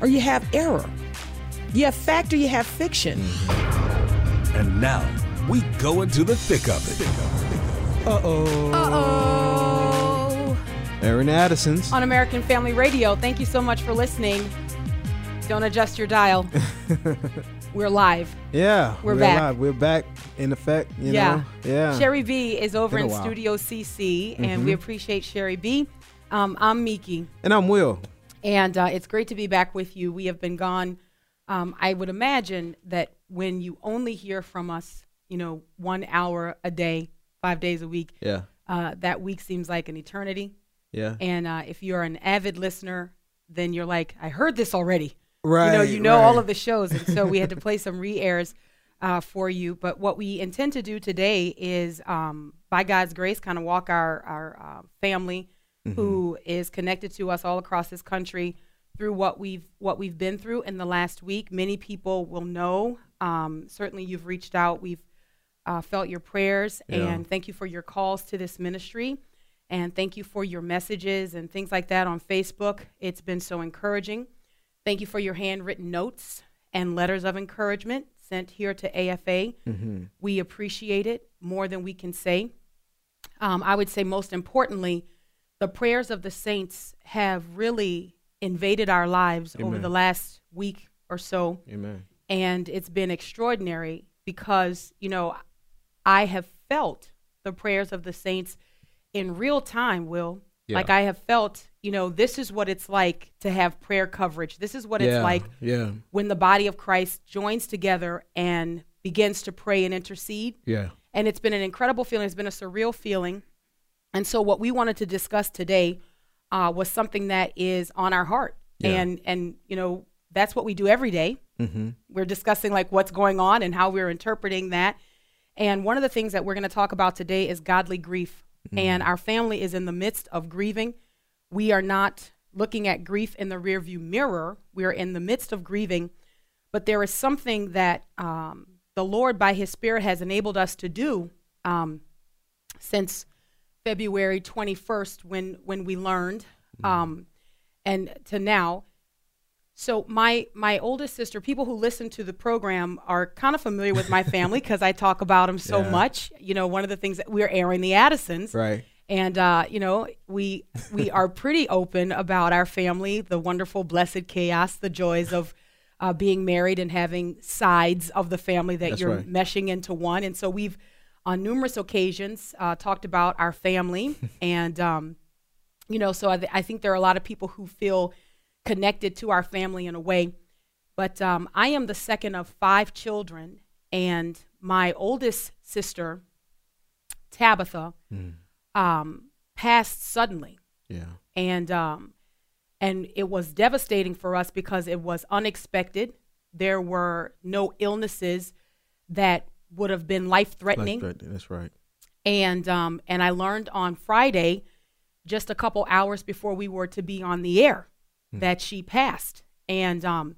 or you have error. You have fact or you have fiction. And now we go into the thick of it. Uh oh. Uh oh. Airing Addison's. On American Family Radio, thank you so much for listening. Don't adjust your dial. We're live. Yeah, We're back. Live. We're back in effect. You yeah. know? Yeah. Sherry B is over Been a in while. Mm-hmm. Studio CC, and we appreciate Sherry B. Um, I'm Miki, And I'm Will. And uh, it's great to be back with you. We have been gone. Um, I would imagine that when you only hear from us, you know, one hour a day, five days a week, Yeah. uh, that week seems like an eternity. Yeah. And uh, if you're an avid listener, then you're like, I heard this already. Right. you know, you know all of the shows, and so we had to play some re-airs uh, for you. But what we intend to do today is, um, by God's grace, kind of walk our our uh, family Mm-hmm. who is connected to us all across this country through what we've what we've been through in the last week. Many people will know. Um, certainly, you've reached out. We've uh, felt your prayers, Yeah. and thank you for your calls to this ministry. And thank you for your messages and things like that on Facebook. It's been so encouraging. Thank you for your handwritten notes and letters of encouragement sent here to AFA. Mm-hmm. We appreciate it more than we can say. Um, I would say, most importantly, the prayers of the saints have really invaded our lives over the last week or so Amen. and it's been extraordinary because you know i have felt the prayers of the saints in real time will Yeah. like i have felt you know this is what it's like to have prayer coverage this is what yeah. it's like Yeah. when the body of christ joins together and begins to pray and intercede Yeah. and it's been an incredible feeling. It's been a surreal feeling. And so, what we wanted to discuss today uh, was something that is on our heart, Yeah. and and you know that's what we do every day. Mm-hmm. We're discussing like what's going on and how we're interpreting that. And one of the things that we're going to talk about today is godly grief. And our family is in the midst of grieving. We are not looking at grief in the rearview mirror. We are in the midst of grieving, but there is something that um, the Lord, by His Spirit, has enabled us to do um, since February 21st, when when we learned, um, and to now. So my my oldest sister, people who listen to the program are kind of familiar with my family because I talk about them so Yeah. much. You know, one of the things that we're airing the Addisons, Right. and uh, you know we we are pretty open about our family, the wonderful, blessed chaos, the joys of uh, being married and having sides of the family that That's you're right. meshing into one. And so we've on numerous occasions uh, talked about our family, and um, you know, so I, th- I think there are a lot of people who feel connected to our family in a way. But um, I am the second of five children, and my oldest sister, Tabitha, um, passed suddenly, Yeah. and um, and it was devastating for us because it was unexpected. There were no illnesses that would have been life threatening That's right. And um, and I learned on Friday, just a couple hours before we were to be on the air, that she passed, and um,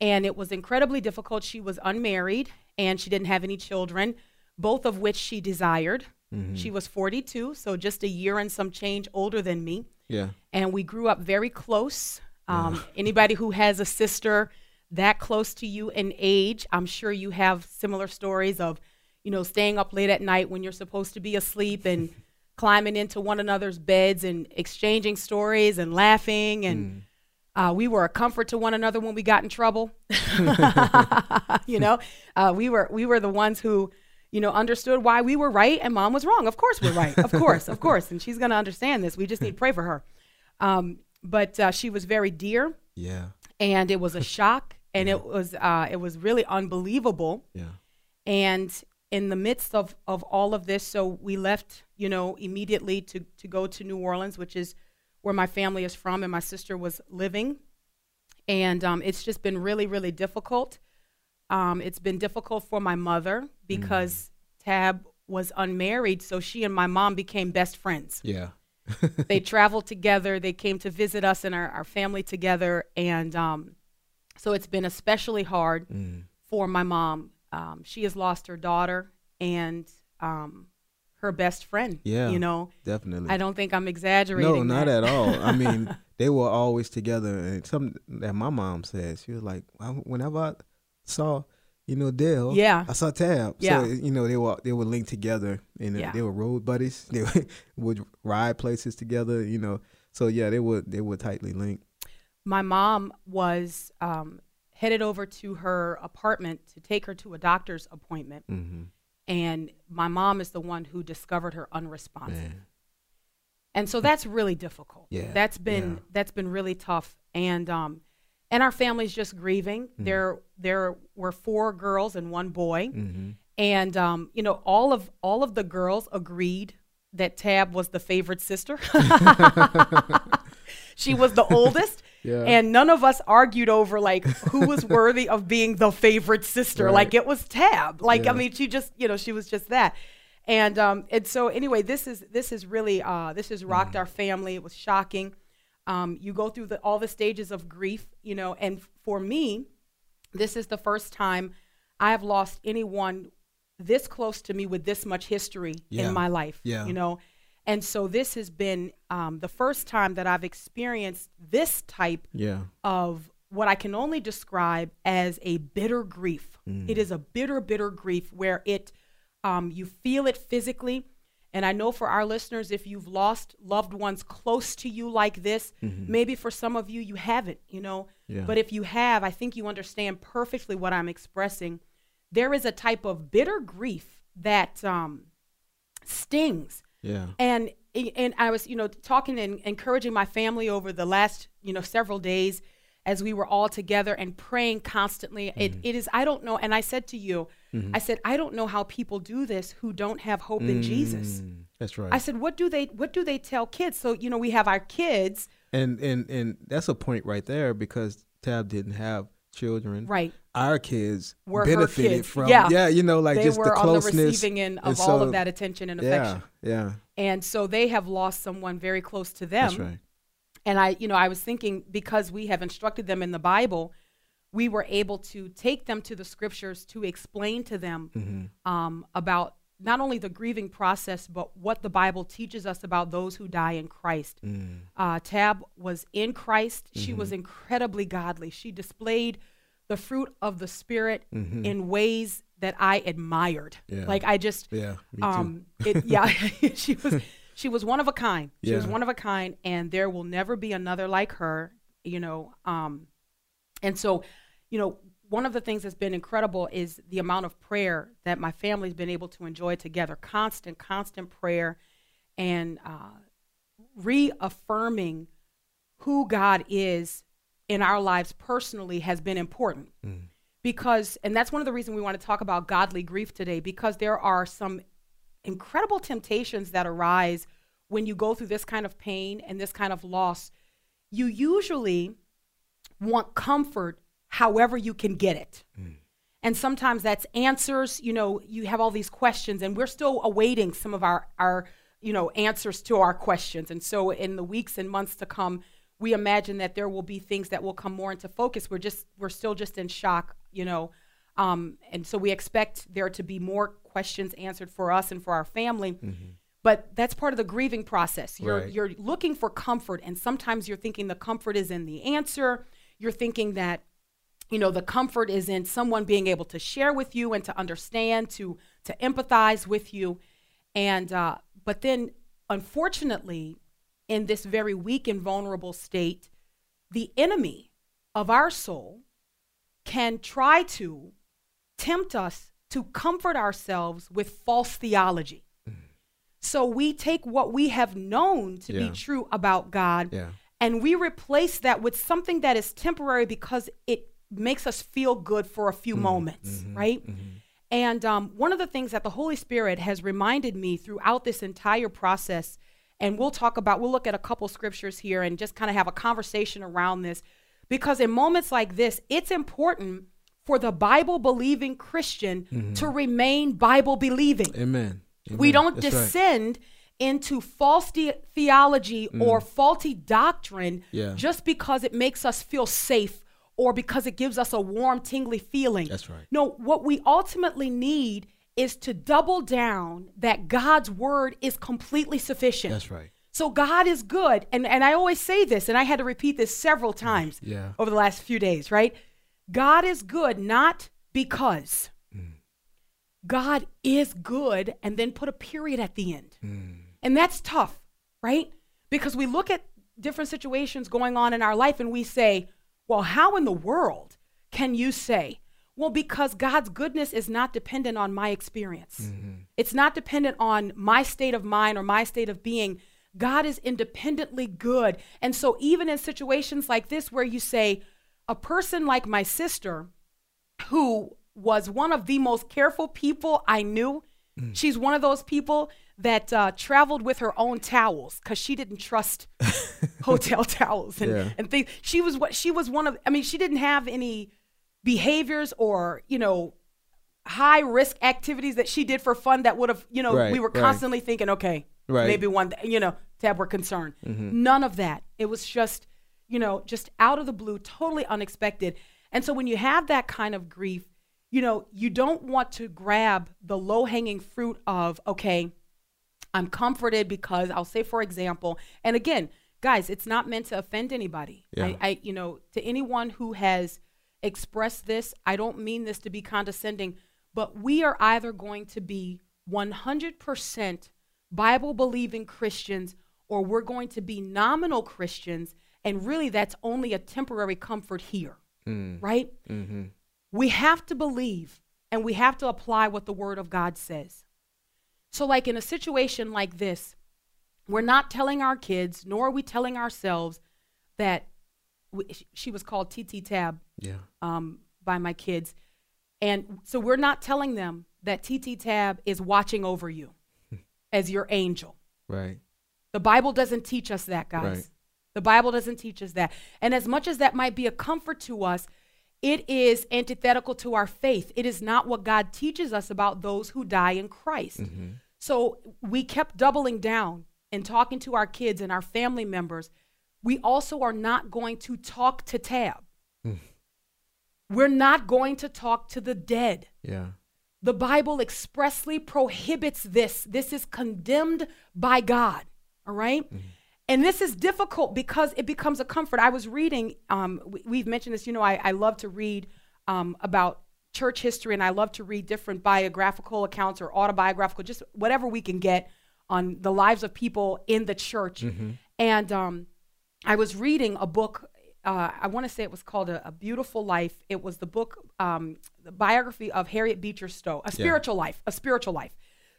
and it was incredibly difficult. She was unmarried and she didn't have any children, both of which she desired. She was 42, so just a year and some change older than me Yeah. and we grew up very close. Um, Anybody who has a sister that close to you in age, I'm sure you have similar stories of, you know, staying up late at night when you're supposed to be asleep and climbing into one another's beds and exchanging stories and laughing and. Uh, we were a comfort to one another when we got in trouble. you know, uh, we were we were the ones who, you know, understood why we were right and mom was wrong. Of course we're right. Of course, of course. And she's gonna understand this. We just need to pray for her. Um, but uh, she was very dear, Yeah. and it was a shock, and it was uh, it was really unbelievable. Yeah. And in the midst of, of all of this, so we left, you know, immediately to, to go to New Orleans, which is where my family is from and my sister was living. and um, it's just been really, really difficult. Um, it's been difficult for my mother because Tab was unmarried, so she and my mom became best friends. Yeah. they traveled together. They came to visit us and our, our family together, and um, so it's been especially hard Mm. for my mom. Um, she has lost her daughter and um, her best friend. Yeah. you know, Definitely. I don't think I'm exaggerating. No, not that. at all. I mean, they were always together, and something that my mom said, she was like, whenever I saw, you know, Dale, Yeah. I saw Tab. Yeah. So you know, they were they were linked together, and Yeah. they were road buddies. They would, would ride places together. You know, so yeah, they were they were tightly linked. My mom was um, headed over to her apartment to take her to a doctor's appointment, Mm-hmm. and my mom is the one who discovered her unresponsive. Man. and so that's really difficult. Yeah, that's been yeah. that's been really tough, and um, and our family's just grieving. Mm-hmm. There there were four girls and one boy, Mm-hmm. and um, you know all of all of the girls agreed that Tab was the favorite sister. she was the oldest. Yeah. And none of us argued over like who was worthy of being the favorite sister. Right. Like it was Tab. Like Yeah. I mean, she just you know she was just that. And um and so anyway, this is this is really uh this has rocked Mm-hmm. our family. It was shocking. Um, you go through the, all the stages of grief, you know, and for me, this is the first time I have lost anyone this close to me with this much history Yeah. in my life. Yeah. You know, and so this has been um, the first time that I've experienced this type Yeah. of what I can only describe as a bitter grief. Mm. It is a bitter, bitter grief where it um, you feel it physically. And I know for our listeners, if you've lost loved ones close to you like this, maybe for some of you, you haven't, you know. Mm-hmm. Yeah. But if you have, I think you understand perfectly what I'm expressing. There is a type of bitter grief that um, stings Yeah. and and I was you know talking and encouraging my family over the last you know several days as we were all together and praying constantly. It, it is I don't know and I said to you I said I don't know how people do this who don't have hope in Jesus. Mm, That's right. I said what do they what do they tell kids? So you know we have our kids. And and and that's a point right there because Tab didn't have children. right Our kids Were benefited kids. from Yeah. you know, like they just were the on the closeness receiving end And of all so- of that attention and affection Yeah, yeah, and so they have lost someone very close to them that's right. And I, you know, I was thinking because we have instructed them in the Bible, we were able to take them to the scriptures to explain to them Mm-hmm. um, about not only the grieving process, but what the Bible teaches us about those who die in Christ. Mm. Uh, Tab was in Christ. She Mm-hmm. was incredibly godly. She displayed the fruit of the Spirit in ways that I admired. Mm-hmm. Yeah. Like I just, Yeah, um, it, yeah, she was she was one of a kind. She was one of a kind, and there will never be another like her. You know, um, and so, you know, one of the things that's been incredible is the amount of prayer that my family's been able to enjoy together. Constant, constant prayer, and uh, reaffirming who God is in our lives personally has been important. Because and that's one of the reasons we want to talk about godly grief today because there are some incredible temptations that arise when you go through this kind of pain and this kind of loss. You usually want comfort however you can get it. And sometimes that's answers you know you have all these questions and we're still awaiting some of our our you know answers to our questions. And so in the weeks and months to come we imagine that there will be things that will come more into focus. We're just we're still just in shock you know um, and so we expect there to be more questions answered for us and for our family. But that's part of the grieving process. You're Right. you're looking for comfort and sometimes you're thinking the comfort is in the answer. You're thinking that you know the comfort is in someone being able to share with you and to understand to to empathize with you and uh, but then unfortunately in this very weak and vulnerable state the enemy of our soul can try to tempt us to comfort ourselves with false theology so we take what we have known to Yeah. be true about god Yeah. and we replace that with something that is temporary because it makes us feel good for a few moments, right? And um, one of the things that the Holy Spirit has reminded me throughout this entire process, and we'll talk about, we'll look at a couple scriptures here and just kind of have a conversation around this. Because in moments like this, it's important for the Bible believing Christian Mm-hmm. to remain Bible believing. Amen. We don't That's right. descend into false the- theology or faulty doctrine Mm. Yeah. just because it makes us feel safe or because it gives us a warm, tingly feeling. That's right. No, what we ultimately need is to double down that God's word is completely sufficient. That's right. So God is good. And, and I always say this, and I had to repeat this several times Yeah. over the last few days, right? God is good not because. Mm. God is good, and then put a period at the end. Mm. And that's tough, right? Because we look at different situations going on in our life and we say, well, how in the world can you say, well, because God's goodness is not dependent on my experience. Mm-hmm. It's not dependent on my state of mind or my state of being. God is independently good. And so, even in situations like this, where you say, a person like my sister, who was one of the most careful people I knew. Mm. She's one of those people that uh, traveled with her own towels because she didn't trust hotel towels and, Yeah. and things. She was what she was one of. I mean, she didn't have any behaviors or you know high risk activities that she did for fun that would have you know Right, we were right. constantly thinking okay Right. Mm-hmm. maybe one you know to have we're concerned none of that it was just you know just out of the blue totally unexpected and so when you have that kind of grief you know you don't want to grab the low hanging fruit of okay I'm comforted because I'll say, for example, and again, guys, it's not meant to offend anybody. Yeah. I, I, you know, to anyone who has expressed this, I don't mean this to be condescending, but we are either going to be 100% Bible believing Christians or we're going to be nominal Christians. And really, that's only a temporary comfort here, hmm. right? Mm-hmm. We have to believe and we have to apply what the Word of God says. So, like in a situation like this, we're not telling our kids, nor are we telling ourselves that we, she was called TT Tab Yeah. um, by my kids. And so we're not telling them that TT Tab is watching over you as your angel. Right. The Bible doesn't teach us that, guys. Right. The Bible doesn't teach us that. And as much as that might be a comfort to us, it is antithetical to our faith. It is not what God teaches us about those who die in Christ. So we kept doubling down and talking to our kids and our family members. We also are not going to talk to Tab. We're not going to talk to the dead. Yeah. The Bible expressly prohibits this. This is condemned by God. All right? And this is difficult because it becomes a comfort. I was reading, um, we, we've mentioned this, you know, I, I love to read um, about church history and I love to read different biographical accounts or autobiographical, just whatever we can get on the lives of people in the church. And um, I was reading a book. Uh, I want to say it was called a, a Beautiful Life. It was the book, um, the biography of Harriet Beecher Stowe, A Spiritual Life, A Spiritual Life.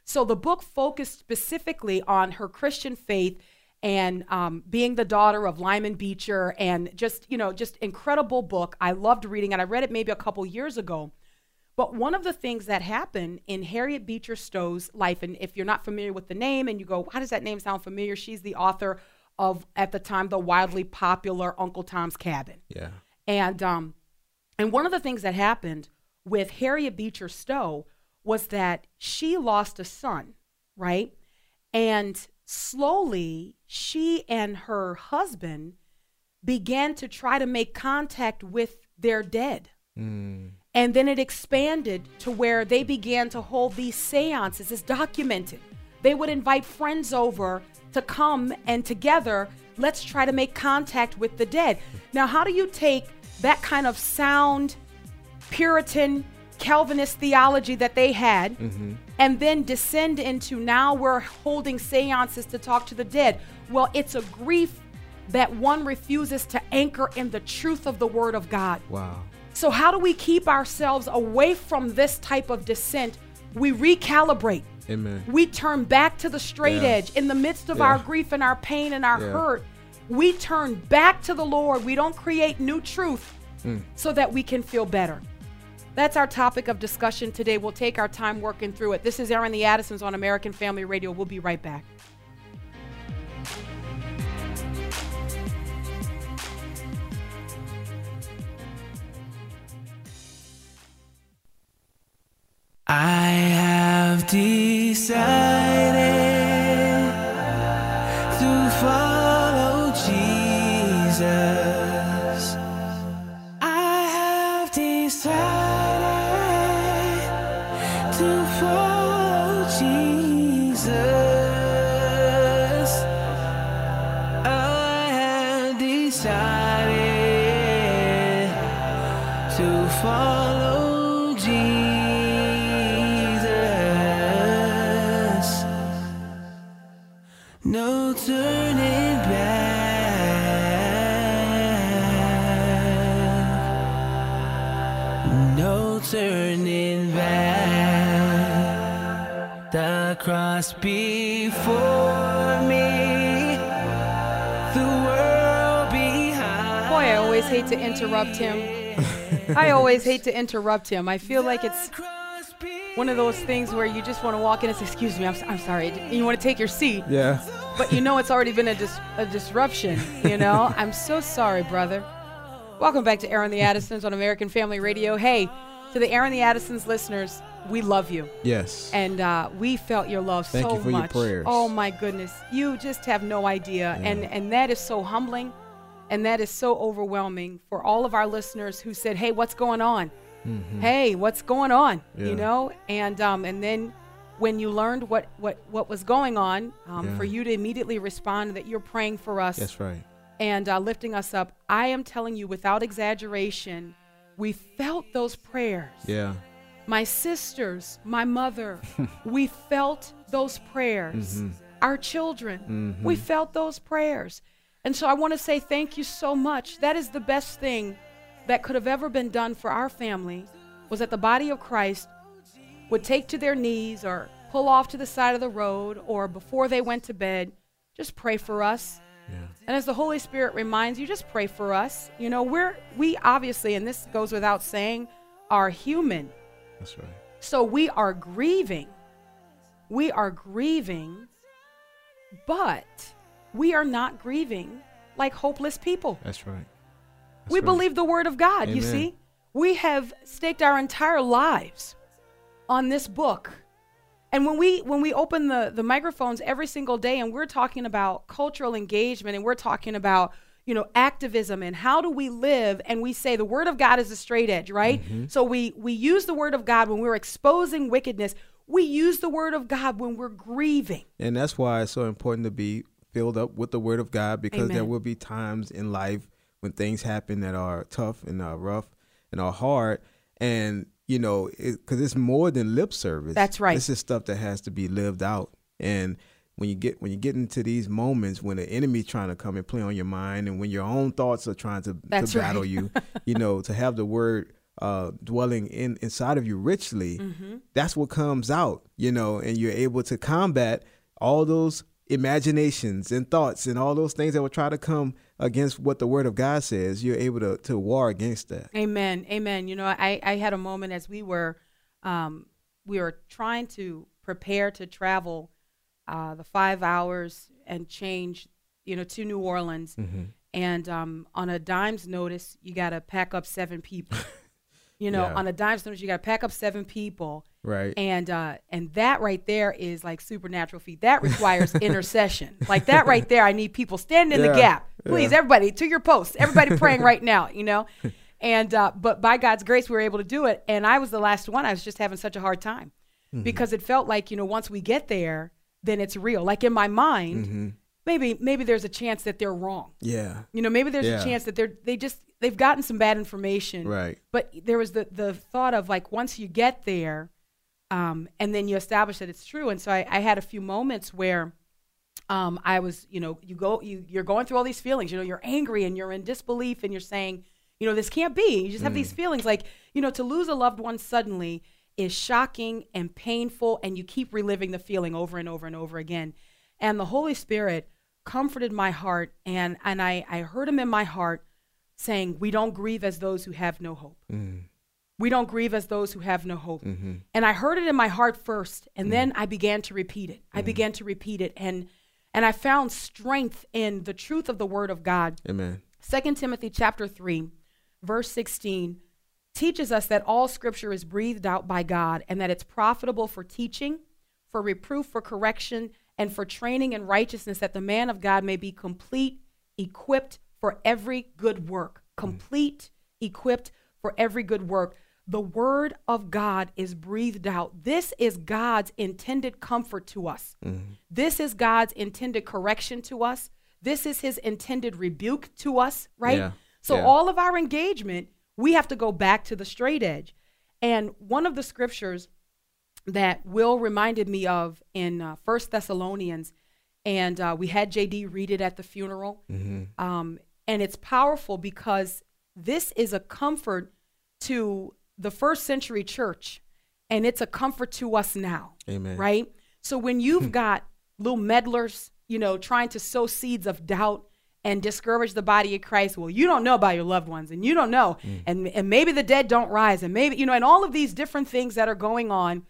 So the book focused specifically on her Christian faith and um, being the daughter of Lyman Beecher, and just you know, just incredible book. I loved reading it. I read it maybe a couple years ago. But one of the things that happened in Harriet Beecher Stowe's life, and if you're not familiar with the name and you go, how does that name sound familiar? She's the author of, at the time, the wildly popular Uncle Tom's Cabin. Yeah. And um, and one of the things that happened with Harriet Beecher Stowe was that she lost a son, right? And slowly, she and her husband began to try to make contact with their dead. And then it expanded to where they began to hold these seances. It's documented. They would invite friends over to come and together, let's try to make contact with the dead. Now, how do you take that kind of sound, Puritan, Calvinist theology that they had mm-hmm. and then descend into now we're holding seances to talk to the dead? Well, it's a grief that one refuses to anchor in the truth of the Word of God. Wow. So, how do we keep ourselves away from this type of descent? We recalibrate. Amen. We turn back to the straight Yeah. edge in the midst of Yeah. our grief and our pain and our Yeah. hurt. We turn back to the Lord. We don't create new truth Hmm. so that we can feel better. That's our topic of discussion today. We'll take our time working through it. This is Airing the Addisons on American Family Radio. We'll be right back. Decided The cross before me. The world behind. Boy, I always hate to interrupt him. I always hate to interrupt him. I feel like it's one of those things where you just want to walk in and say, "Excuse me, I'm, s- I'm sorry," and you want to take your seat, Yeah. but you know it's already been a, dis- a disruption. You know, I'm so sorry, brother. Welcome back to Airing the Addisons on American Family Radio. Hey, to the Airing the Addisons listeners, we love you. Yes. and uh, we felt your love Thank so you for your much. prayers. Oh my goodness, you just have no idea, and and that is so humbling, and that is so overwhelming for all of our listeners who said, "Hey, what's going on? Hey, what's going on?" Yeah. You know, and um, and then when you learned what what what was going on, um, Yeah. for you to immediately respond that you're praying for us That's right. and uh, lifting us up. I am telling you, without exaggeration, we felt those prayers Yeah. my sisters, my mother, we felt those prayers. Mm-hmm. Our children, we mm-hmm. felt those prayers. And so I want to say thank you so much. That is the best thing that could have ever been done for our family was that the body of Christ would take to their knees or pull off to the side of the road or before they went to bed, just pray for us. Yeah. And as the Holy Spirit reminds you, just pray for us. You know, we're we obviously, and this goes without saying, are human. That's right. So we are grieving. We are grieving, but we are not grieving like hopeless people. That's right. That's we right. believe the word of God, you see? We have staked our entire lives on this book. And when we when we open the the microphones every single day and we're talking about cultural engagement and we're talking about you know activism and how do we live and we say the word of God is a straight edge, right? Mm-hmm. So we we use the word of God when we're exposing wickedness. We use the word of God when we're grieving. And that's why it's so important to be filled up with the Word of God because there will be times in life when things happen that are tough and are rough and are hard. And, you know, because it's more than lip service. That's right. This is stuff that has to be lived out. And when you get when you get into these moments when the enemy's trying to come and play on your mind and when your own thoughts are trying to, That's to battle you, you know, to have the word uh, dwelling in inside of you richly, Mm-hmm. that's what comes out, you know, and you're able to combat all those imaginations and thoughts and all those things that will try to come against what the word of God says. You're able to, to war against that. Amen. Amen. You know, I, I had a moment as we were um, we were trying to prepare to travel uh, the five hours and change, you know, to New Orleans. And um, on a dime's notice, you got to pack up seven people. You know, Yeah. on a dime's notice, you got to pack up seven people. Right. And uh, and that right there is like supernatural feat. That requires intercession. Like that right there, I need people standing in the gap. Please, yeah. everybody, to your posts. Everybody praying right now. You know, and uh, but by God's grace, we were able to do it. And I was the last one. I was just having such a hard time Mm-hmm. because it felt like you know once we get there, then it's real. Like in my mind, Mm-hmm. maybe maybe there's a chance that they're wrong. yeah. You know, maybe there's Yeah. a chance that they're they just they've gotten some bad information. Right. But there was the the thought of like once you get there, um, and then you establish that it's true. And so I, I had a few moments where um, I was, you know, you go you you're going through all these feelings. You know, you're angry and you're in disbelief and you're saying, you know, this can't be. You just have these feelings like, you know, to lose a loved one suddenly is shocking and painful and you keep reliving the feeling over and over and over again. And the Holy Spirit comforted my heart and and I, I heard him in my heart saying, We don't grieve as those who have no hope. We don't grieve as those who have no hope. Mm-hmm. And I heard it in my heart first, and then mm-hmm. I began to repeat it. I mm-hmm. began to repeat it, and and I found strength in the truth of the Word of God. Amen. 2 Timothy chapter 3, verse 16 teaches us that all scripture is breathed out by God and that it's profitable for teaching, for reproof, for correction, and for training in righteousness, that the man of God may be complete, equipped for every good work. Mm. Complete, equipped for every good work. The word of God is breathed out. This is God's intended comfort to us. This is God's intended correction to us. This is his intended rebuke to us, right? Yeah. So Yeah. all of our engagement, we have to go back to the straight edge. And one of the scriptures that Will reminded me of in uh, First Thessalonians, and uh, we had JD read it at the funeral, um, and it's powerful because this is a comfort to the first century church, and it's a comfort to us now. Amen. Right. So when you've got little meddlers, you know, trying to sow seeds of doubt and discourage the body of Christ. Well, you don't know about your loved ones, and you don't know, mm. and and maybe the dead don't rise, and maybe you know, and all of these different things that are going on,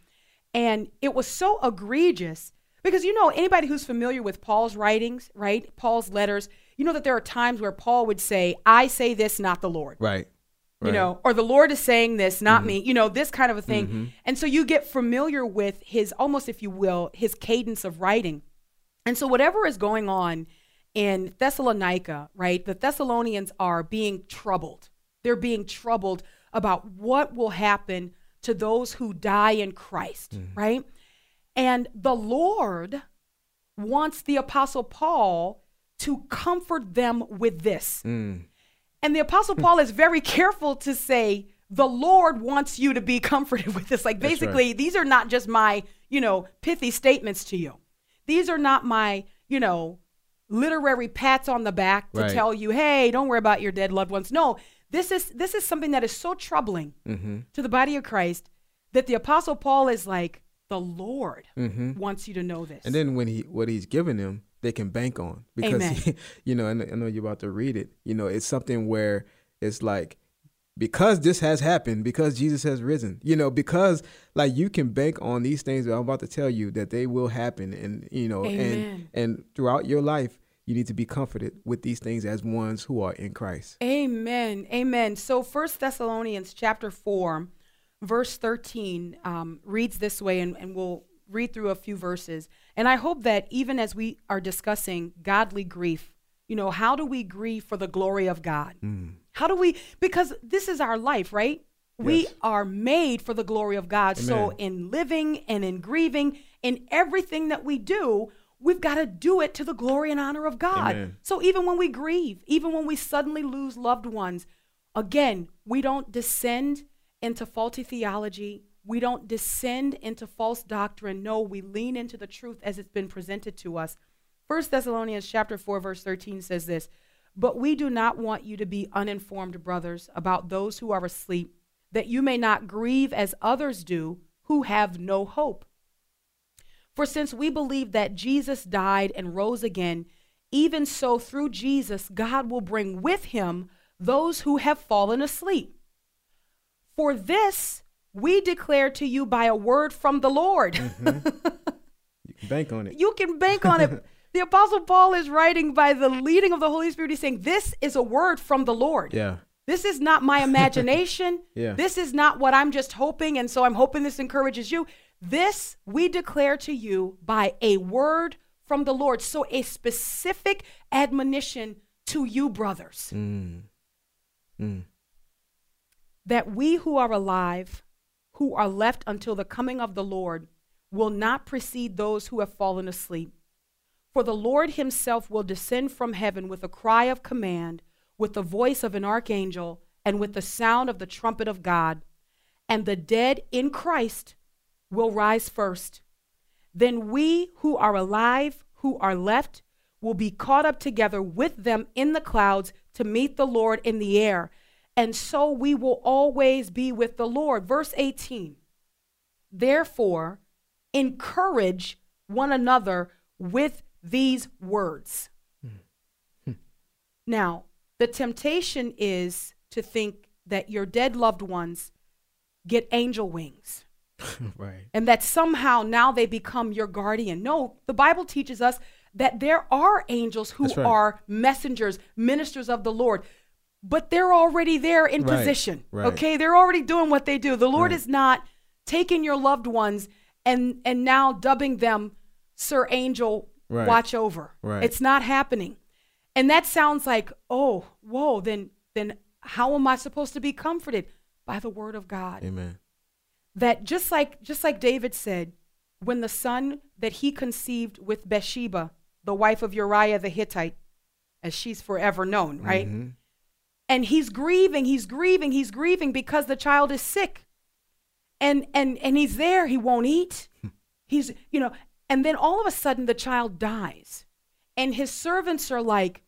and it was so egregious because you know anybody who's familiar with Paul's writings, right? Paul's letters, you know that there are times where Paul would say, "I say this, not the Lord." Right. You Right. know, or the Lord is saying this, not mm-hmm. me, you know, this kind of a thing. Mm-hmm. And so you get familiar with his, almost if you will, his cadence of writing. And so whatever is going on in Thessalonica, right, the Thessalonians are being troubled. They're being troubled about what will happen to those who die in Christ, mm-hmm. right? And the Lord wants the Apostle Paul to comfort them with this. Mm. And the Apostle Paul is very careful to say, the Lord wants you to be comforted with this. Like, basically, these are not just my, you know, pithy statements to you. These are not my, you know, literary pats on the back to Right. tell you, hey, don't worry about your dead loved ones. No, this is this is something that is so troubling Mm-hmm. to the body of Christ that the Apostle Paul is like, the Lord wants you to know this. Mm-hmm. And then when he what he's giving them, they can bank on because you know, and I know you're about to read it. You know, it's something where it's like because this has happened, because Jesus has risen, you know, because like you can bank on these things that I'm about to tell you that they will happen, and you know, Amen. and and throughout your life, you need to be comforted with these things as ones who are in Christ. Amen. Amen. So First Thessalonians chapter 4, verse 13 um, reads this way, and, and we'll read through a few verses. And I hope that even as we are discussing godly grief, you know, how do we grieve for the glory of God? Mm. How do we, because this is our life, right? We Yes. are made for the glory of God. So in living and in grieving, in everything that we do, we've got to do it to the glory and honor of God. Amen. So even when we grieve, even when we suddenly lose loved ones, again, we don't descend into faulty theology. We don't descend into false doctrine. No, we lean into the truth as it's been presented to us. First Thessalonians chapter 4 verse 13 says this, "But we do not want you to be uninformed, brothers, about those who are asleep, that you may not grieve as others do who have no hope." For since we believe that Jesus died and rose again, even so through Jesus, God will bring with him those who have fallen asleep. For this we declare to you by a word from the Lord. You can bank on it. you can bank on it. The Apostle Paul is writing by the leading of the Holy Spirit. He's saying, This is a word from the Lord. Yeah. This is not my imagination. Yeah. This is not what I'm just hoping, and so I'm hoping this encourages you. This we declare to you by a word from the Lord. So a specific admonition to you, brothers, Mm. Mm. that we who are alive, who are left until the coming of the Lord, will not precede those who have fallen asleep. For the Lord himself will descend from heaven with a cry of command, with the voice of an archangel, and with the sound of the trumpet of God. And the dead in Christ will rise first. Then we who are alive, who are left, will be caught up together with them in the clouds to meet the Lord in the air. And so we will always be with the Lord. Verse 18. Therefore, encourage one another with these words. Hmm. Hmm. Now, the temptation is to think that your dead loved ones get angel wings right. and that somehow now they become your guardian. No, the Bible teaches us that there are angels who right. are messengers, ministers of the Lord. But they're already there in Right, position. right. Okay, they're already doing what they do. The Lord Right. is not taking your loved ones and and now dubbing them Sir Angel watch over. Right. It's not happening. And that sounds like, oh, whoa, then then how am I supposed to be comforted? By the word of God Amen. that just like just like David said, when the son that he conceived with Bathsheba, the wife of Uriah the Hittite, as she's forever known, right? Mhm. And he's grieving, he's grieving, he's grieving because the child is sick. And and and he's there, he won't eat. Hmm. He's, you know, and then all of a sudden the child dies. And his servants are like,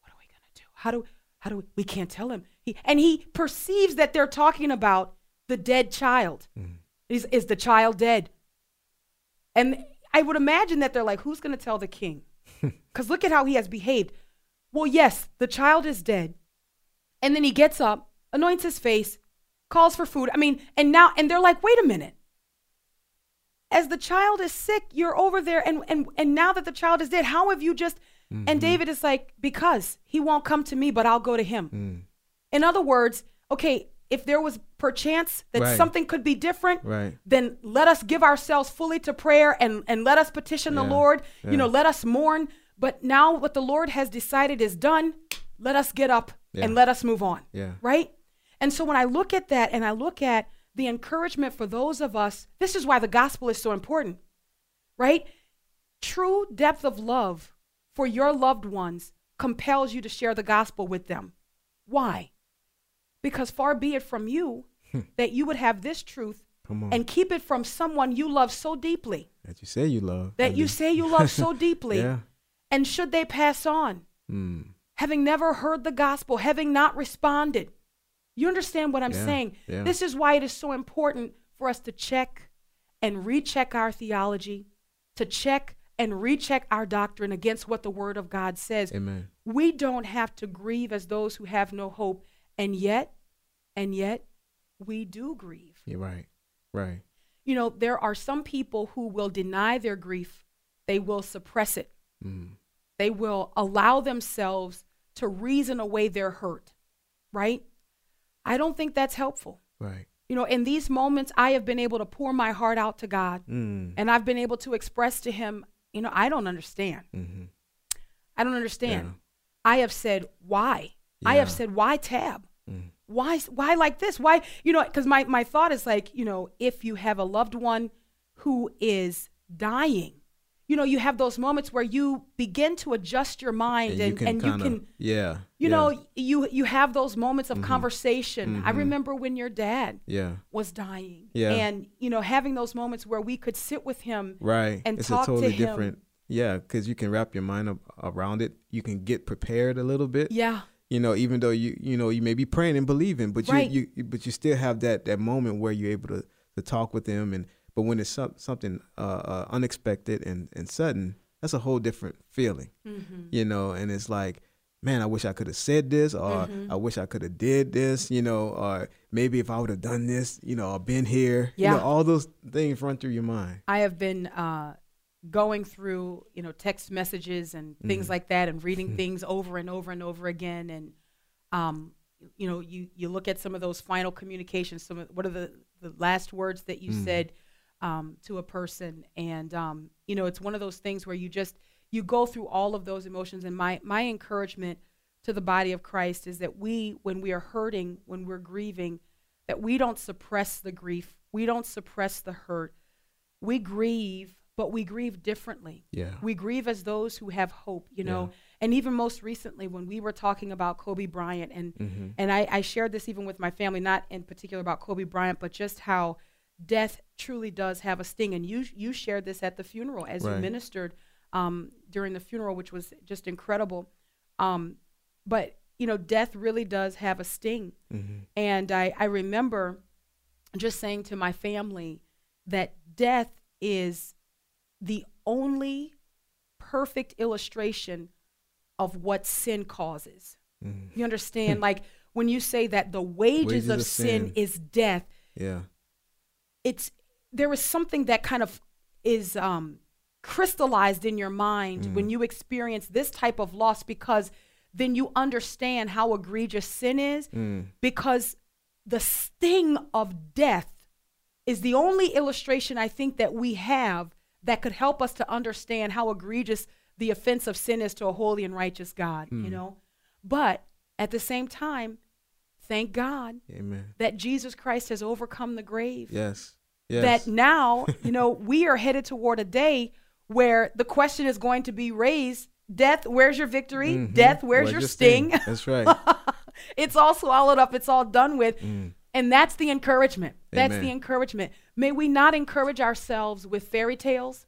what are we going to do? How do how do we, we can't tell him. He and he perceives that they're talking about the dead child. Hmm. Is is the child dead? And I would imagine that they're like, who's going to tell the king? Because look at how he has behaved. Well, yes, the child is dead. And then he gets up, anoints his face, calls for food. I mean, and now, and they're like, wait a minute. As the child is sick, you're over there. And, and, and now that the child is dead, how have you just. Mm-hmm. And David is like, because he won't come to me, but I'll go to him. Mm. In other words, okay, if there was perchance that Right. something could be different, Right. then let us give ourselves fully to prayer and, and let us petition the Yeah, Lord. You know, let us mourn. But now what the Lord has decided is done. Let us get up and let us move on. Yeah. Right? And so when I look at that and I look at the encouragement for those of us, this is why the gospel is so important. Right? True depth of love for your loved ones compels you to share the gospel with them. Why? Because far be it from you that you would have this truth and keep it from someone you love so deeply, that you say you love. that you say you love so deeply. Yeah. And should they pass on, Mm. Having never heard the gospel, having not responded, you understand what I'm Yeah, saying? yeah. This is why it is so important for us to check and recheck our theology, to check and recheck our doctrine against what the Word of God says. Amen. We don't have to grieve as those who have no hope. And yet, and yet, we do grieve. You're right. Right. You know, there are some people who will deny their grief, they will suppress it, Mm. they will allow themselves to reason away their hurt, right? I don't think that's helpful. Right. You know, in these moments, I have been able to pour my heart out to God Mm. and I've been able to express to Him, you know, I don't understand. Mm-hmm. I don't understand. Yeah. I have said, why? I have said, why tab? Mm. Why, why like this? Why, you know, because my, my thought is like, you know, if you have a loved one who is dying, you know, you have those moments where you begin to adjust your mind and, and you kinda- can, Yeah. you yeah, know, you, you have those moments of Mhm. conversation. I Mhm. remember when your dad Yeah. was dying Yeah. and, you know, having those moments where we could sit with him Right. and it's talk a totally to him. different. Yeah, because you can wrap your mind up around it. You can get prepared a little bit. Yeah. You know, even though you you know you may be praying and believing, but you Right. you but you still have that that moment where you're able to to talk with them. And but when it's some, something uh, uh, unexpected and and sudden, that's a whole different feeling. Mm-hmm. You know, and it's like. Man, I wish I could have said this, or Mhm. I wish I could have did this, you know, or maybe if I would have done this, you know, or been here, you Yeah. know, all those things run through your mind. I have been uh, going through, you know, text messages and things Mhm. like that, and reading things over and over and over again. And, um, you know, you you look at some of those final communications. Some of, what are the the last words that you Mhm. said um, to a person? And um, you know, it's one of those things where you just you go through all of those emotions. And my my encouragement to the body of Christ is that we, when we are hurting, when we're grieving, that we don't suppress the grief, we don't suppress the hurt. We grieve, but we grieve differently. Yeah. We grieve as those who have hope, you know. Yeah. And even most recently, when we were talking about Kobe Bryant, and Mhm. and I, I shared this even with my family, not in particular about Kobe Bryant, but just how death truly does have a sting. And you you shared this at the funeral as you ministered um, during the funeral, which was just incredible. Um, but you know, death really does have a sting. Mhm. And I, I remember just saying to my family that death is the only perfect illustration of what sin causes. Mhm. You understand? like when you say that the wages, Wages of, of sin, sin. is death, Yeah. It's there is something that kind of is um, crystallized in your mind Mm. when you experience this type of loss because then you understand how egregious sin is Mm. because the sting of death is the only illustration I think that we have that could help us to understand how egregious the offense of sin is to a holy and righteous God, Mm. you know? But at the same time, thank God Amen. that Jesus Christ has overcome the grave. Yes. Yes. That now, you know, we are headed toward a day where the question is going to be raised Death, where's your victory? Mhm. Death, where's, your, sting? That's right. it's all swallowed up, it's all done with. And that's the encouragement. That's Amen. the encouragement. May we not encourage ourselves with fairy tales.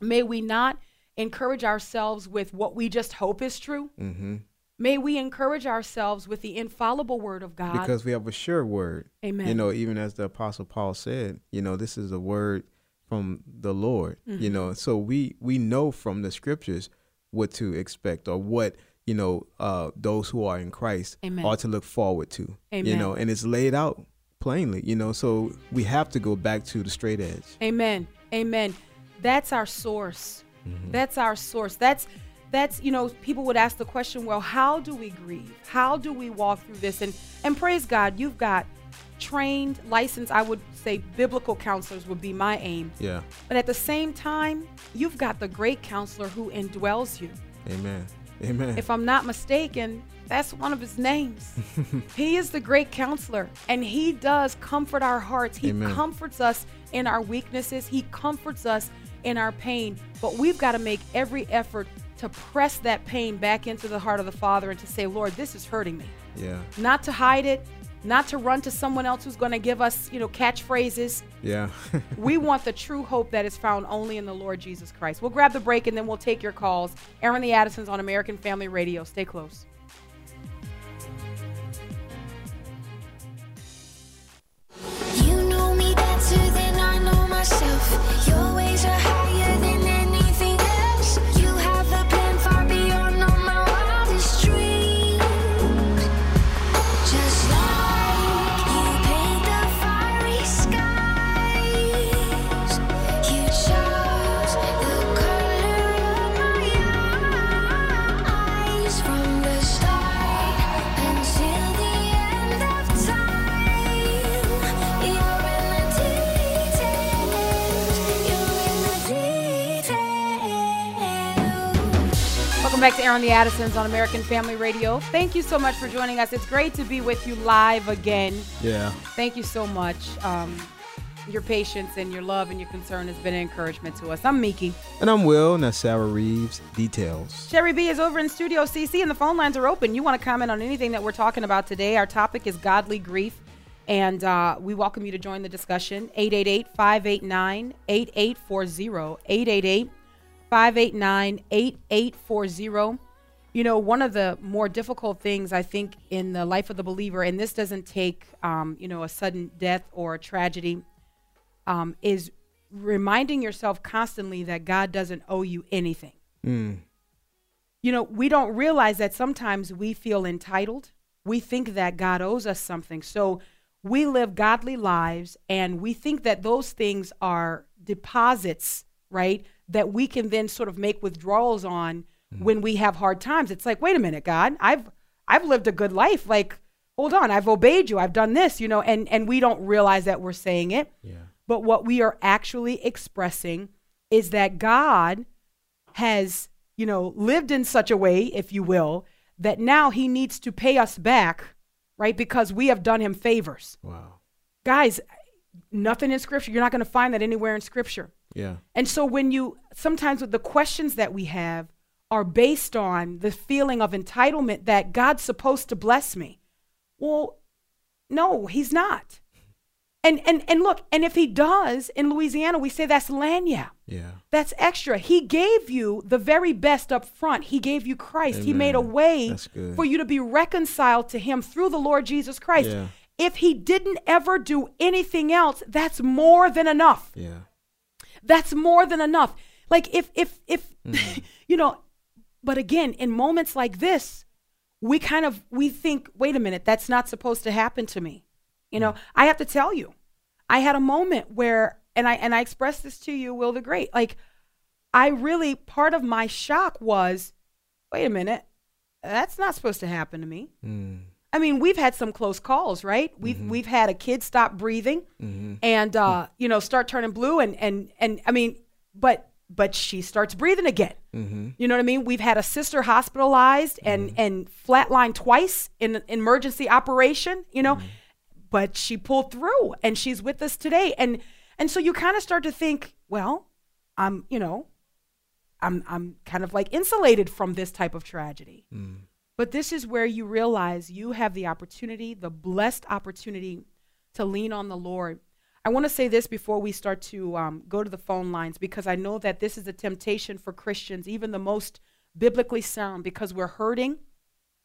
May we not encourage ourselves with what we just hope is true. hmm May we encourage ourselves with the infallible word of God. Because we have a sure word. Amen. You know, even as the apostle Paul said, you know, this is a word from the Lord. Mm-hmm. You know, so we we know from the scriptures what to expect or what you know uh, those who are in Christ Amen. are to look forward to. Amen. You know, and it's laid out plainly. You know, so we have to go back to the straight edge. Amen. Amen. That's our source. Mm-hmm. That's our source. That's that's you know people would ask the question, well, how do we grieve? How do we walk through this? And and praise God, you've got trained, licensed, I would say biblical counselors would be my aim. Yeah. But at the same time, you've got the great counselor who indwells you. Amen. Amen. If I'm not mistaken, that's one of his names. he is the great counselor, and he does comfort our hearts. He Amen. comforts us in our weaknesses, he comforts us in our pain. But we've got to make every effort to press that pain back into the heart of the Father and to say, Lord, this is hurting me. yeah. Not to hide it, not to run to someone else who's going to give us, you know, catchphrases. Yeah. We want the true hope that is found only in the Lord Jesus Christ. We'll grab the break and then we'll take your calls. Airing the Addisons on American Family Radio. Stay close. You know me better than I know myself. Your ways are higher back to Airing the Addisons on American Family Radio. Thank you so much for joining us. It's great to be with you live again. yeah. Thank you so much. Um, your patience and your love and your concern has been an encouragement to us. I'm Miki. And I'm Will, and that's Sarah Reeves. Details. Sherry B is over in Studio CC, and the phone lines are open. You want to comment on anything that we're talking about today? Our topic is godly grief, and uh, we welcome you to join the discussion. 888 589 8840. 888 589 8840. You know, one of the more difficult things I think in the life of the believer, and this doesn't take, um, you know, a sudden death or a tragedy, um, is reminding yourself constantly that God doesn't owe you anything Mm. you know, we don't realize that sometimes we feel entitled. We think that God owes us something. So we live godly lives and we think that those things are deposits, right? That we can then sort of make withdrawals on hmm. when we have hard times. It's like, wait a minute, God, I've I've lived a good life. Like, hold on, I've obeyed you. I've done this, you know, and and we don't realize that we're saying it. Yeah. But what we are actually expressing is that God has, you know, lived in such a way, if you will, that now he needs to pay us back, right? Because we have done him favors. Wow. Guys, nothing in scripture. You're not going to find that anywhere in scripture. Yeah. And so when you sometimes with the questions that we have are based on the feeling of entitlement that God's supposed to bless me. Well, no, he's not. And and and look, and if he does in Louisiana, we say that's lagniappe. Yeah. That's extra. He gave you the very best up front. He gave you Christ. He made a way for you to be reconciled to him through the Lord Jesus Christ. Yeah. If he didn't ever do anything else, that's more than enough Yeah. That's more than enough like if if if Mm-hmm. you know but again in moments like this we kind of we think wait a minute that's not supposed to happen to me you Mm. know i have to tell you i had a moment where and i and i expressed this to you will the great like i really part of my shock was wait a minute That's not supposed to happen to me. Mm. I mean, we've had some close calls, right? We've Mm-hmm. we've had a kid stop breathing and uh, you know start turning blue, and and and I mean, but but she starts breathing again. Mm-hmm. You know what I mean? We've had a sister hospitalized and and flatlined twice in an emergency operation. You know, but she pulled through, and she's with us today. And and so you kind of start to think, well, I'm you know, I'm I'm kind of like insulated from this type of tragedy. But this is where you realize you have the opportunity, the blessed opportunity to lean on the Lord. I want to say this before we start to um, go to the phone lines because I know that this is a temptation for Christians, even the most biblically sound, because we're hurting.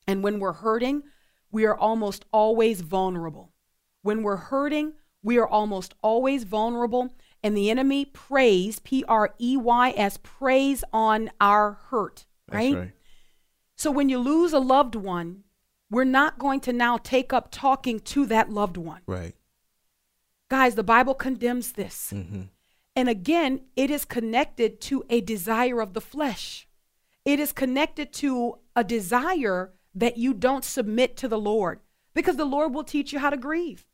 And when we're hurting, we are almost always vulnerable. When we're hurting, we are almost always vulnerable. And the enemy preys, P R E Y S, preys on our hurt, That's right? right. So when you lose a loved one, we're not going to now take up talking to that loved one. Right. Guys, the Bible condemns this. Mm-hmm. And again, it is connected to a desire of the flesh. It is connected to a desire that you don't submit to the Lord because the Lord will teach you how to grieve.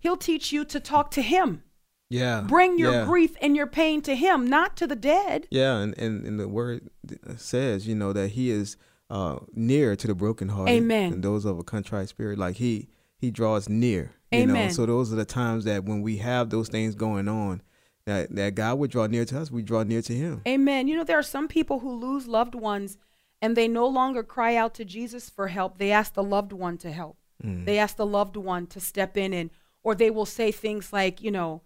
He'll teach you to talk to Him. Yeah. Bring your yeah. grief and your pain to Him, not to the dead. Yeah, and, and, and the word says, you know, that he is uh, near to the brokenhearted Amen. and those of a contrite spirit. Like he he draws near. You know, Amen. so those are the times that when we have those things going on, that that God would draw near to us. We draw near to Him. Amen. You know, there are some people who lose loved ones and they no longer cry out to Jesus for help. They ask the loved one to help. They ask the loved one to step in and or they will say things like, you know,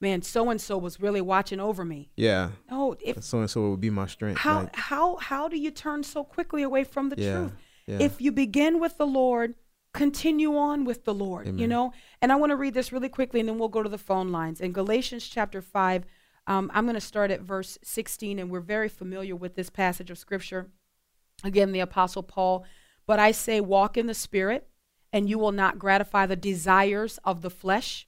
man, so and so was really watching over me. Yeah. No, if So and so would be my strength. how Like, how how do you turn so quickly away from the Yeah, truth? yeah. If you begin with the Lord, continue on with the Lord, you know? And I want to read this really quickly and then we'll go to the phone lines. In Galatians chapter 5, um, I'm going to start at verse 16, and we're very familiar with this passage of scripture. Again, the Apostle Paul, but I say, walk in the Spirit, and you will not gratify the desires of the flesh.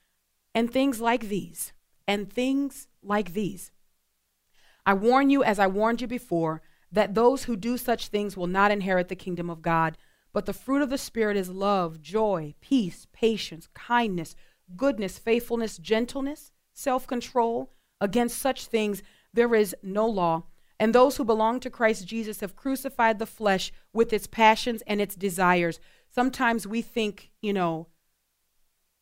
and things like these. And things like these. I warn you, as I warned you before, that those who do such things will not inherit the kingdom of God. But the fruit of the Spirit is love, joy, peace, patience, kindness, goodness, faithfulness, gentleness, self control. Against such things there is no law. And those who belong to Christ Jesus have crucified the flesh with its passions and its desires. Sometimes we think, you know,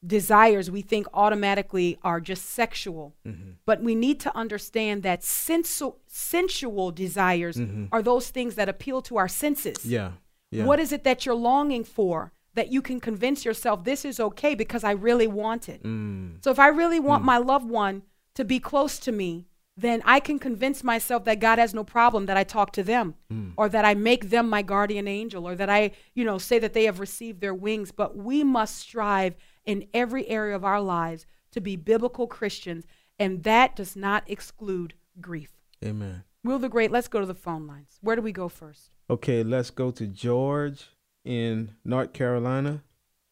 desires we think automatically are just sexual. Mm-hmm. But we need to understand that sensu- sensual desires mm-hmm. are those things that appeal to our senses. yeah. Yeah. What is it that you're longing for that you can convince yourself this is okay because I really want it? Mm. So if I really want mm. my loved one to be close to me, then I can convince myself that God has no problem that I talk to them mm. or that I make them my guardian angel or that I, you know, say that they have received their wings. But we must strive in every area of our lives to be biblical Christians, and that does not exclude grief. Amen. Will the Great, let's go to the phone lines. Where do we go first? Okay, let's go to George in North Carolina.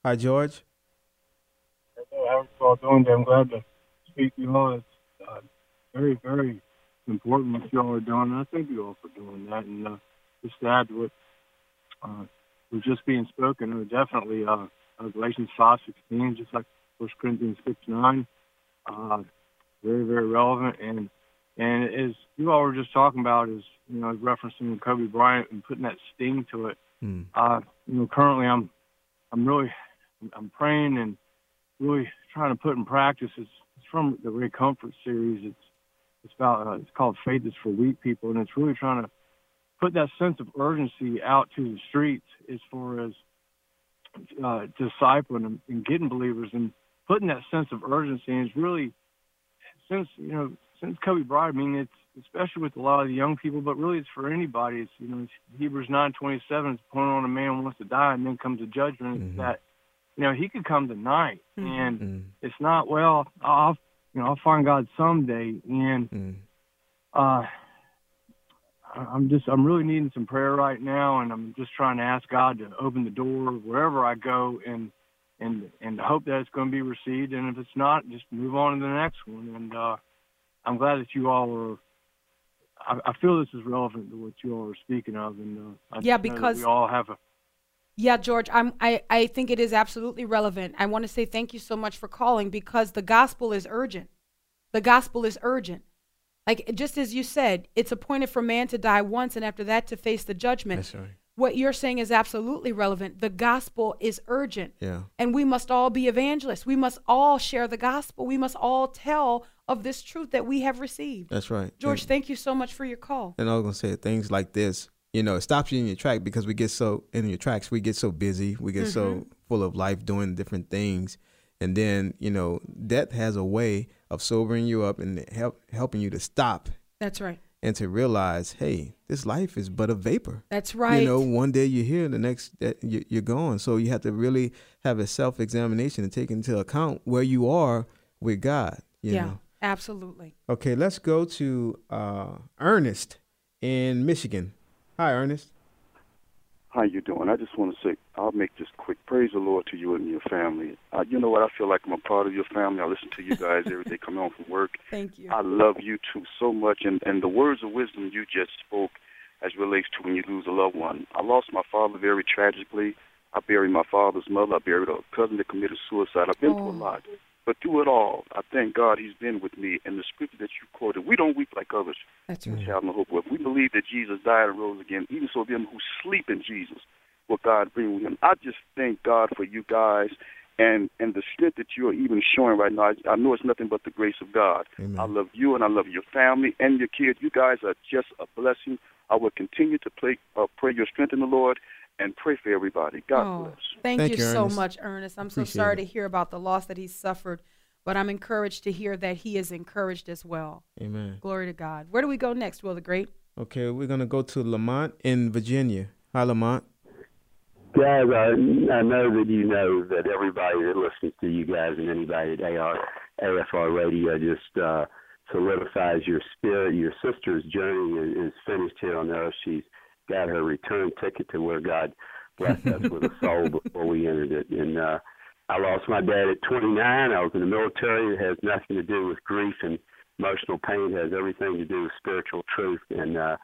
Hi, George. How are you all doing? I'm glad to speak to you all. It's uh, very, very important what you all are doing. And I thank you all for doing that. And uh, just to add to what uh, was just being spoken, definitely uh, uh, Galatians 5, 16, just like 1 Corinthians 6, 9. Uh, very, very relevant. And and as you all were just talking about, is you know referencing Kobe Bryant and putting that sting to it. Mm. Uh, you know, currently I'm I'm really I'm praying and really trying to put in practice. It's, it's from the Ray Comfort series. It's it's about uh, it's called Faith is for Weak People, and it's really trying to put that sense of urgency out to the streets as far as uh, discipling and, and getting believers and putting that sense of urgency. And it's really since you know since Kobe Bryant. I mean, it's especially with a lot of the young people, but really it's for anybody. It's you know it's Hebrews nine twenty seven. It's pointing on a man wants to die, and then comes a judgment. It's that you know he could come tonight, and Mm. it's not well. I'll you know I'll find God someday, and Mm. uh, I- I'm just I'm really needing some prayer right now, and I'm just trying to ask God to open the door wherever I go, and and and hope that it's going to be received. And if it's not, just move on to the next one. And uh, I'm glad that you all are. I, I feel this is relevant to what you all are speaking of, and uh, I Yeah, just know that because- we all have a Yeah, George, I'm, I, I think it is absolutely relevant. I want to say thank you so much for calling because the gospel is urgent. The gospel is urgent. Like just as you said, it's appointed for man to die once and after that to face the judgment. That's right. What you're saying is absolutely relevant. The gospel is urgent. Yeah. And we must all be evangelists. We must all share the gospel. We must all tell of this truth that we have received. That's right. George, And- thank you so much for your call. And I was gonna say things like this, you know, it stops you in your track because we get so in your tracks, we get so busy, we get so mm-hmm. full of life doing different things, and then you know, death has a way of sobering you up and help helping you to stop That's right. and to realize, hey, this life is but a vapor. That's right. You know, one day you're here, the next you're gone. So you have to really have a self examination and take into account where you are with God. You yeah, know? absolutely. Okay, let's go to uh, Ernest in Michigan. Hi, Ernest. How you doing? I just want to say, I'll make this quick. Praise the Lord to you and your family. Uh, you know what? I feel like I'm a part of your family. I listen to you guys every day coming home from work. Thank you. I love you two so much, and and the words of wisdom you just spoke, as relates to when you lose a loved one. I lost my father very tragically. I buried my father's mother. I buried a cousin that committed suicide. I've been through a Oh. lot, but through it all, I thank God He's been with me. And the scripture that you quoted, we don't weep like others That's which right. have no hope. If we believe that Jesus died and rose again, even so them who sleep in Jesus will God bring with him. I just thank God for you guys and and the strength that you are even showing right now. I, I know it's nothing but the grace of God. Amen. I love you and I love your family and your kids. You guys are just a blessing. I will continue to play, uh, pray your strength in the Lord and pray for everybody. God Oh, bless. Thank, Thank you, you, so Ernest. much, Ernest. I'm so sorry it. to hear about the loss that he suffered, but I'm encouraged to hear that he is encouraged as well. Amen. Glory to God. Where do we go next, Will the Great? Okay, we're gonna go to Lamont in Virginia. Hi, Lamont. Guys, I, I know that you know that everybody that listens to you guys and anybody at AR, AFR Radio just uh, solidifies your spirit. Your sister's journey is, is finished here on earth. She's got her return ticket to where God blessed us with a soul before we entered it. And uh, I lost my dad at 29. I was in the military. It has nothing to do with grief and emotional pain. It has everything to do with spiritual truth. And uh,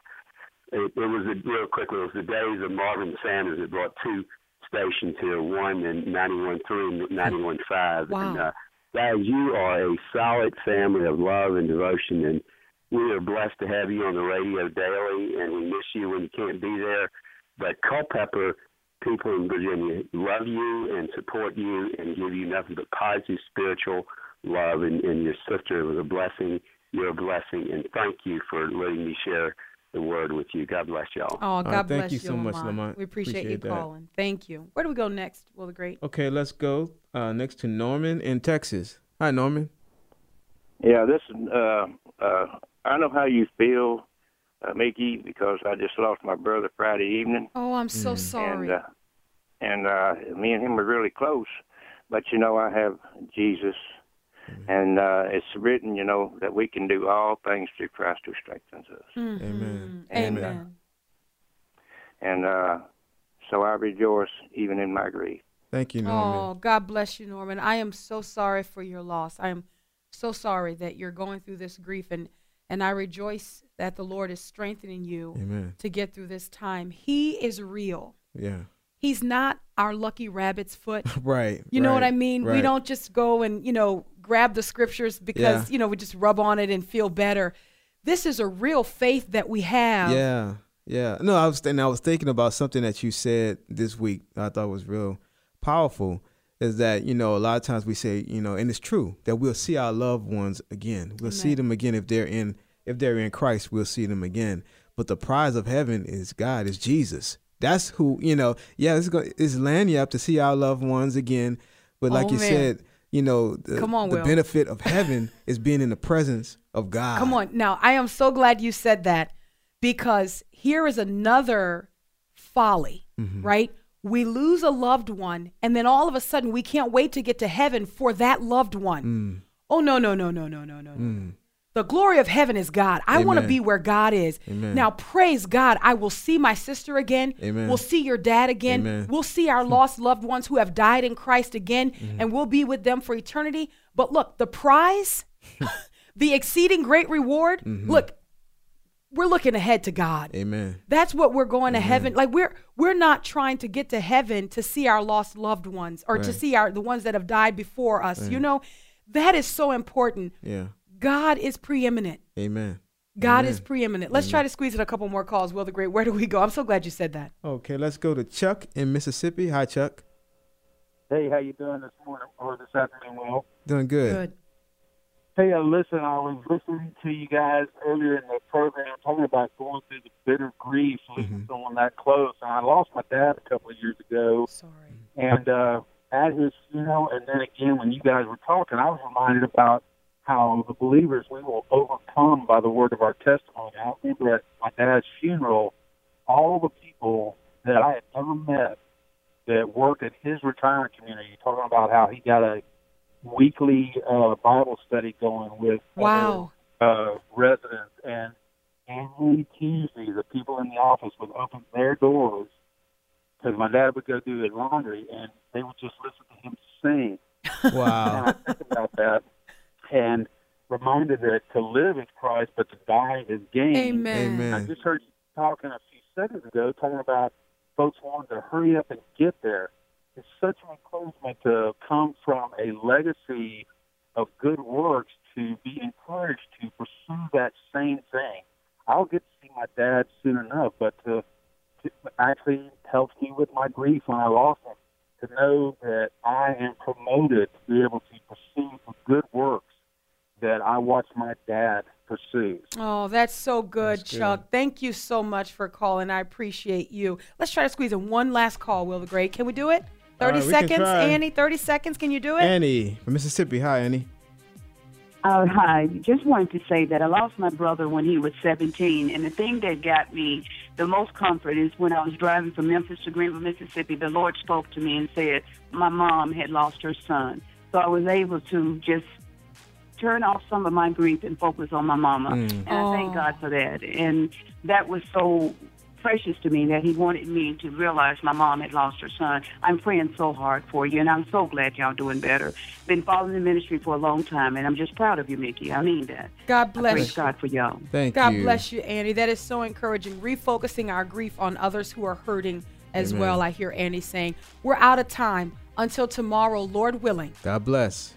it, it was a, real quickly. It was the days of Marvin Sanders that brought two stations here, one in 91.3 and 91.5. Wow. And, uh, guys, you are a solid family of love and devotion, and we are blessed to have you on the radio daily, and we miss you when you can't be there. But Culpeper people in Virginia love you and support you and give you nothing but positive spiritual love, and, and your sister was a blessing. You're a blessing, and thank you for letting me share the word with you. God bless y'all. Oh, God thank bless you so much, Lamont. We appreciate, Appreciate you that. calling. Thank you. Where do we go next, Will the Great? Okay, let's go uh, next to Norman in Texas. Hi, Norman. Yeah, this is, uh, uh, I know how you feel, uh, Miki, because I just lost my brother Friday evening. Oh, I'm so sorry. And, uh, and, uh, me and him were really close. But, you know, I have Jesus. And, uh, it's written, you know, that we can do all things through Christ who strengthens us. Mhm. Amen. Amen. Amen. And, uh, so I rejoice even in my grief. Thank you, Norman. Oh, God bless you, Norman. I am so sorry for your loss. I am so sorry that you're going through this grief, and and I rejoice that the Lord is strengthening you Amen. to get through this time. He is real. Yeah. He's not our lucky rabbit's foot. Right. You know what I mean? We don't just go and, you know, grab the scriptures because, Yeah. you know, we just rub on it and feel better. This is a real faith that we have. Yeah, yeah. No, I was and I was thinking about something that you said this week. I thought was real powerful. Is that you know a lot of times we say you know, and it's true that we'll see our loved ones again. We'll see them again if they're in if they're in Christ. We'll see them again. But the prize of heaven is God, is Jesus. That's who you know. Yeah, it's going it's lagniappe to see our loved ones again. But like Oh, you man. said, you know, the, Come on, the Will. benefit of heaven is being in the presence of God. Come on. Now, I am so glad you said that because here is another folly, mm-hmm. right? We lose a loved one, and then all of a sudden we can't wait to get to heaven for that loved one. Mm. Oh, no, no, no, no, no, no, no. no. Mm. The glory of heaven is God. I want to be where God is. Amen. Now, praise God. I will see my sister again. Amen. We'll see your dad again. Amen. We'll see our lost loved ones who have died in Christ again, Mm-hmm. and we'll be with them for eternity. But look, the prize, the exceeding great reward, Mm-hmm. look, we're looking ahead to God. Amen. That's what we're going to heaven. Like we're we're not trying to get to heaven to see our lost loved ones or to see our the ones that have died before us. You know, that is so important. Yeah. God is preeminent. Amen. God Amen. is preeminent. Let's try to squeeze in a couple more calls. Will the Great, where do we go? I'm so glad you said that. Okay, let's go to Chuck in Mississippi. Hi, Chuck. Hey, how you doing this morning or this afternoon, Will? Doing good. Good. Hey, uh, listen, I was listening to you guys earlier in the program talking about going through the bitter grief losing someone that close. And I lost my dad a couple of years ago. Sorry. And uh, at his funeral, and then again when you guys were talking, I was reminded about how the believers we will overcome by the word of our testimony. I remember at my dad's funeral, all the people that I had never met that worked at his retirement community, talking about how he got a weekly uh, Bible study going with Wow. uh, residents, and every Tuesday the people in the office would open their doors because my dad would go do his laundry, and they would just listen to him sing. And Wow. I think about that and reminded that to live is Christ, but to die is gain. Amen. And I just heard you talking a few seconds ago, talking about folks wanting to hurry up and get there. It's such an encouragement to come from a legacy of good works to be encouraged to pursue that same thing. I'll get to see my dad soon enough, but to, to actually helps me with my grief when I lost him. To know that I am promoted to be able to pursue the good works that I watched my dad pursue. Oh, that's so good, That's good. Chuck. Thank you so much for calling. I appreciate you. Let's try to squeeze in one last call, Will the Great. Can we do it? 30 right, seconds. Annie. 30 seconds. Can you do it? Annie from Mississippi. Hi, Annie. Uh, hi. Just wanted to say that I lost my brother when he was 17, and the thing that got me the most comfort is when I was driving from Memphis to Greenville, Mississippi. The Lord spoke to me and said my mom had lost her son, so I was able to just turn off some of my grief and focus on my mama, mm. and I thank. God for that. And that was so precious to me that He wanted me to realize my mom had lost her son. I'm praying so hard for you, and I'm so glad y'all doing better. Been following the ministry for a long time, and I'm just proud of you, Miki. I mean that. God I bless praise you. God for y'all. Thank God you. God bless you, Annie. That is so encouraging. Refocusing our grief on others who are hurting as Amen. well. I hear Annie saying, We're out of time. Until tomorrow, Lord willing. God bless.